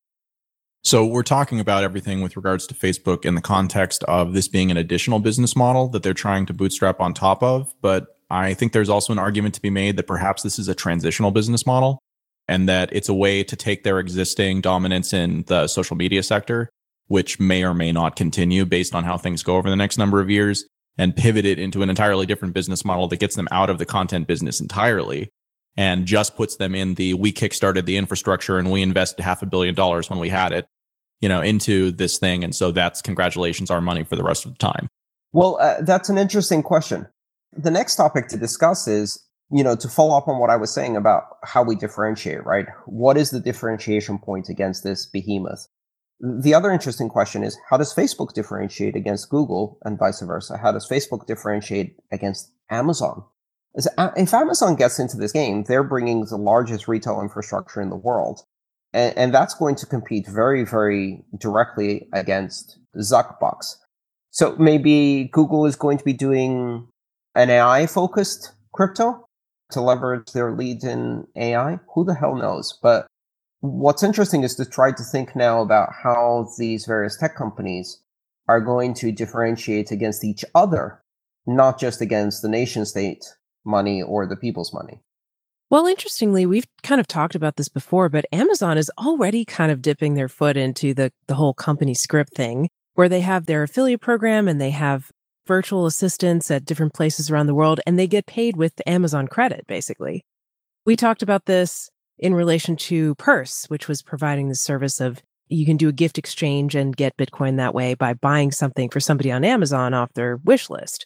So we're talking about everything with regards to Facebook in the context of this being an additional business model that they're trying to bootstrap on top of. But I think there's also an argument to be made that perhaps this is a transitional business model and that it's a way to take their existing dominance in the social media sector, which may or may not continue based on how things go over the next number of years and pivot it into an entirely different business model that gets them out of the content business entirely and just puts them in the we kickstarted the infrastructure and we invested half a billion dollars when we had it you know into this thing. And so that's congratulations our money for the rest of the time. Well uh, that's an interesting question. The next topic to discuss is you know to follow up on what i was saying about how we differentiate right? What is the differentiation point against this behemoth the other interesting question is how does Facebook differentiate against Google and vice versa? How does Facebook differentiate against Amazon? If Amazon gets into this game, they're bringing the largest retail infrastructure in the world. And, and that's going to compete very, very directly against Zuckbucks. So maybe Google is going to be doing an AI focused crypto to leverage their lead in AI. Who the hell knows? But what's interesting is to try to think now about how these various tech companies are going to differentiate against each other, not just against the nation state money or the people's money. Well, interestingly, we've kind of talked about this before, but Amazon is already kind of dipping their foot into the, the whole company script thing, where they have their affiliate program and they have virtual assistants at different places around the world, and they get paid with Amazon credit, basically. We talked about this in relation to Purse, which was providing the service of you can do a gift exchange and get Bitcoin that way by buying something for somebody on Amazon off their wish list.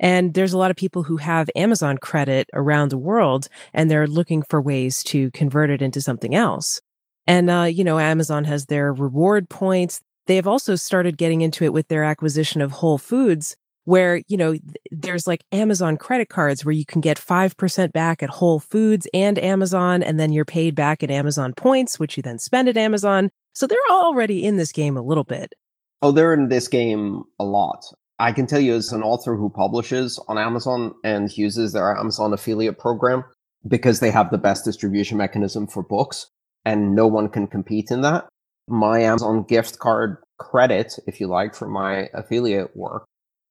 And there's a lot of people who have Amazon credit around the world and they're looking for ways to convert it into something else. And, uh, you know, Amazon has their reward points. They have also started getting into it with their acquisition of Whole Foods where, you know, there's like Amazon credit cards where you can get 5% back at Whole Foods and Amazon, and then you're paid back at Amazon points, which you then spend at Amazon. So they're already in this game a little bit. Oh, they're in this game a lot. I can tell you as an author who publishes on Amazon and uses their Amazon affiliate program because they have the best distribution mechanism for books and no one can compete in that. My Amazon gift card credit, if you like, for my affiliate work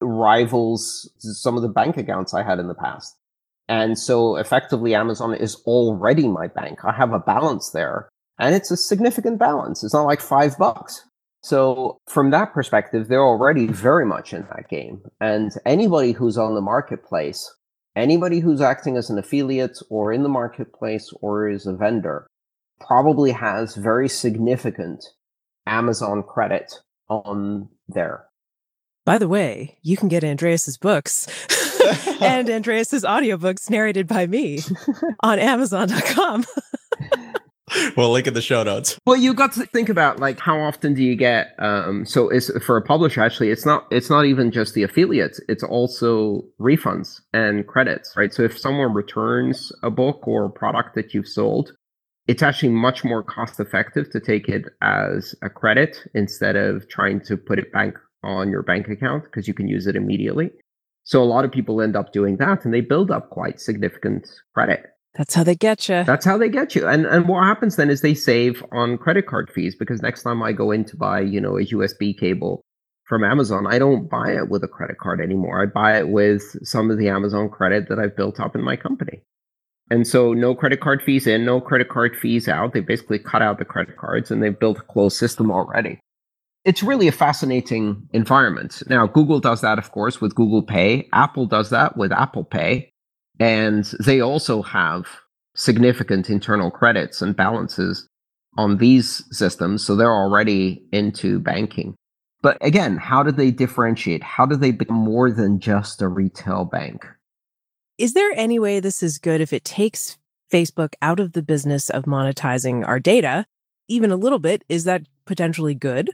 rivals some of the bank accounts I had in the past. And so effectively Amazon is already my bank. I have a balance there and it's a significant balance. It's not like five bucks. So from that perspective, they're already very much in that game. And anybody who's on the marketplace, anybody who's acting as an affiliate or in the marketplace or is a vendor probably has very significant Amazon credit on there. By the way, you can get Andreas's books and Andreas's audiobooks narrated by me on Amazon.com. we'll link in the show notes. Well, you got to think about like how often do you get um so is for a publisher actually it's not it's not even just the affiliates, it's also refunds and credits, right? So if someone returns a book or a product that you've sold, it's actually much more cost effective to take it as a credit instead of trying to put it back on your bank account because you can use it immediately. So a lot of people end up doing that and they build up quite significant credit. That's how they get you. That's how they get you. And and what happens then is they save on credit card fees because next time I go in to buy, you know, a USB cable from Amazon, I don't buy it with a credit card anymore. I buy it with some of the Amazon credit that I've built up in my company. And so no credit card fees in, no credit card fees out. They basically cut out the credit cards and they've built a closed system already it's really a fascinating environment. Now, Google does that, of course, with Google Pay. Apple does that with Apple Pay. And they also have significant internal credits and balances on these systems. So they're already into banking. But again, how do they differentiate? How do they become more than just a retail bank? Is there any way this is good if it takes Facebook out of the business of monetizing our data, even a little bit? Is that potentially good?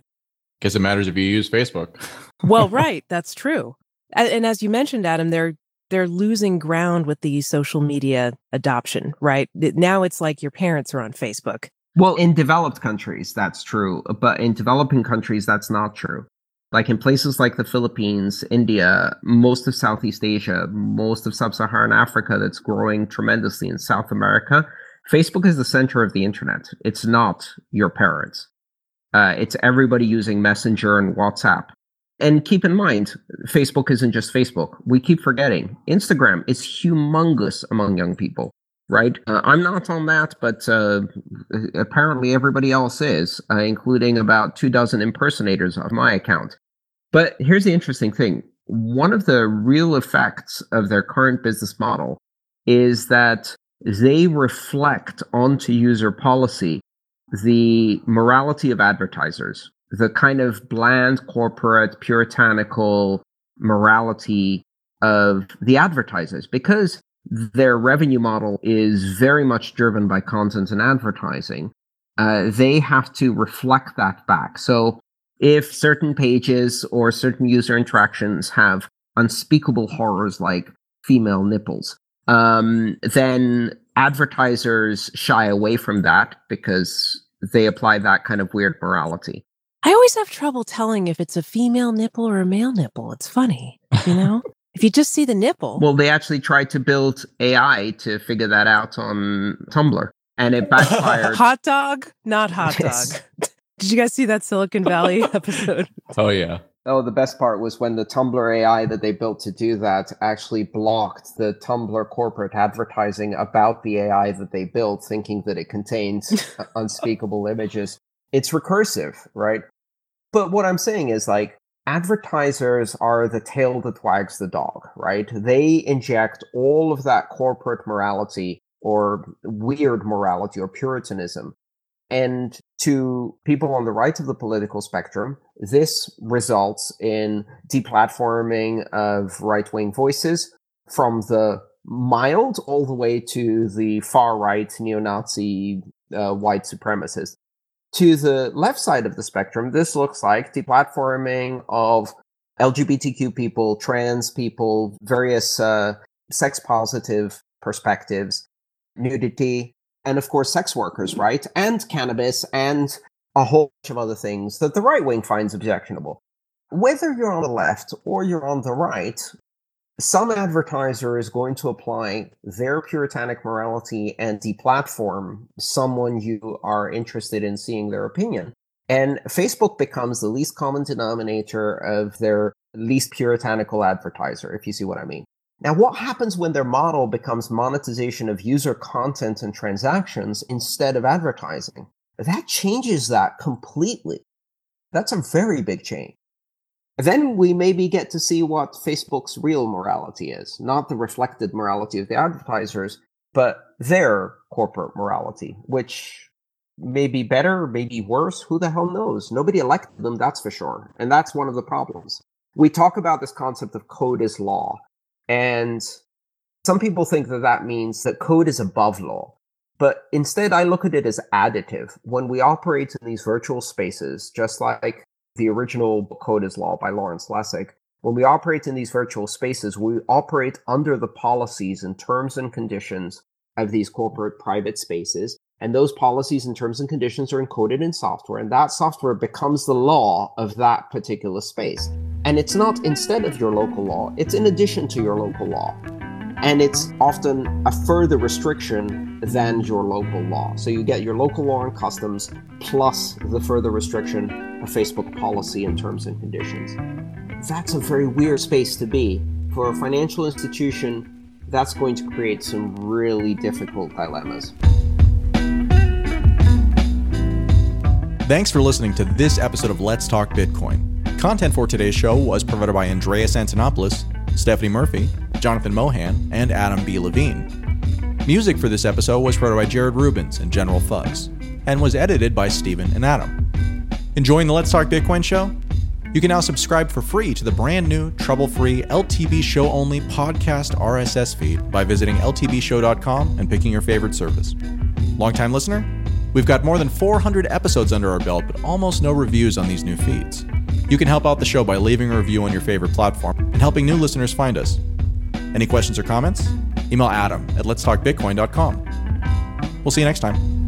Guess it matters if you use Facebook. well, right, that's true. And as you mentioned, Adam, they're they're losing ground with the social media adoption, right? Now it's like your parents are on Facebook. Well, in developed countries, that's true. But in developing countries, that's not true. Like in places like the Philippines, India, most of Southeast Asia, most of Sub Saharan Africa, that's growing tremendously in South America, Facebook is the center of the internet. It's not your parents. Uh, it's everybody using Messenger and WhatsApp. And keep in mind, Facebook isn't just Facebook. We keep forgetting. Instagram is humongous among young people, right? Uh, I'm not on that, but uh, apparently everybody else is, uh, including about two dozen impersonators of my account. But here's the interesting thing one of the real effects of their current business model is that they reflect onto user policy the morality of advertisers, the kind of bland corporate puritanical morality of the advertisers, because their revenue model is very much driven by content and advertising. Uh, they have to reflect that back. So if certain pages or certain user interactions have unspeakable horrors like female nipples, um, then advertisers shy away from that because they apply that kind of weird morality. I always have trouble telling if it's a female nipple or a male nipple. It's funny, you know? if you just see the nipple. Well, they actually tried to build AI to figure that out on Tumblr and it backfired. hot dog, not hot dog. Did you guys see that Silicon Valley episode? Oh, yeah. Oh, the best part was when the Tumblr AI that they built to do that actually blocked the Tumblr corporate advertising about the AI that they built, thinking that it contained unspeakable images. It's recursive, right? But what I'm saying is like, advertisers are the tail that wags the dog, right? They inject all of that corporate morality or weird morality or puritanism and to people on the right of the political spectrum, this results in deplatforming of right wing voices from the mild all the way to the far right neo Nazi uh, white supremacists. To the left side of the spectrum, this looks like deplatforming of LGBTQ people, trans people, various uh, sex positive perspectives, nudity, and of course, sex workers, right? And cannabis and a whole bunch of other things that the right wing finds objectionable. Whether you're on the left or you're on the right, some advertiser is going to apply their puritanic morality and deplatform someone you are interested in seeing their opinion. And Facebook becomes the least common denominator of their least puritanical advertiser, if you see what I mean. Now, what happens when their model becomes monetization of user content and transactions instead of advertising? That changes that completely. That's a very big change. Then we maybe get to see what Facebook's real morality is, not the reflected morality of the advertisers, but their corporate morality, which may be better, maybe worse. Who the hell knows? Nobody elected them, that's for sure. And that's one of the problems. We talk about this concept of code is law. And some people think that that means that code is above law. But instead, I look at it as additive. When we operate in these virtual spaces, just like the original Code is Law by Lawrence Lessig, when we operate in these virtual spaces, we operate under the policies and terms and conditions of these corporate private spaces. And those policies and terms and conditions are encoded in software, and that software becomes the law of that particular space. And it's not instead of your local law, it's in addition to your local law. And it's often a further restriction than your local law. So you get your local law and customs plus the further restriction of Facebook policy and terms and conditions. That's a very weird space to be. For a financial institution, that's going to create some really difficult dilemmas. Thanks for listening to this episode of Let's Talk Bitcoin. Content for today's show was provided by Andreas Antonopoulos, Stephanie Murphy, Jonathan Mohan, and Adam B. Levine. Music for this episode was provided by Jared Rubens and General Fuzz, and was edited by Stephen and Adam. Enjoying the Let's Talk Bitcoin show? You can now subscribe for free to the brand new, trouble free, LTB show only podcast RSS feed by visiting ltbshow.com and picking your favorite service. Longtime listener? We've got more than 400 episodes under our belt, but almost no reviews on these new feeds. You can help out the show by leaving a review on your favorite platform and helping new listeners find us. Any questions or comments? Email Adam at letstalkbitcoin.com. We'll see you next time.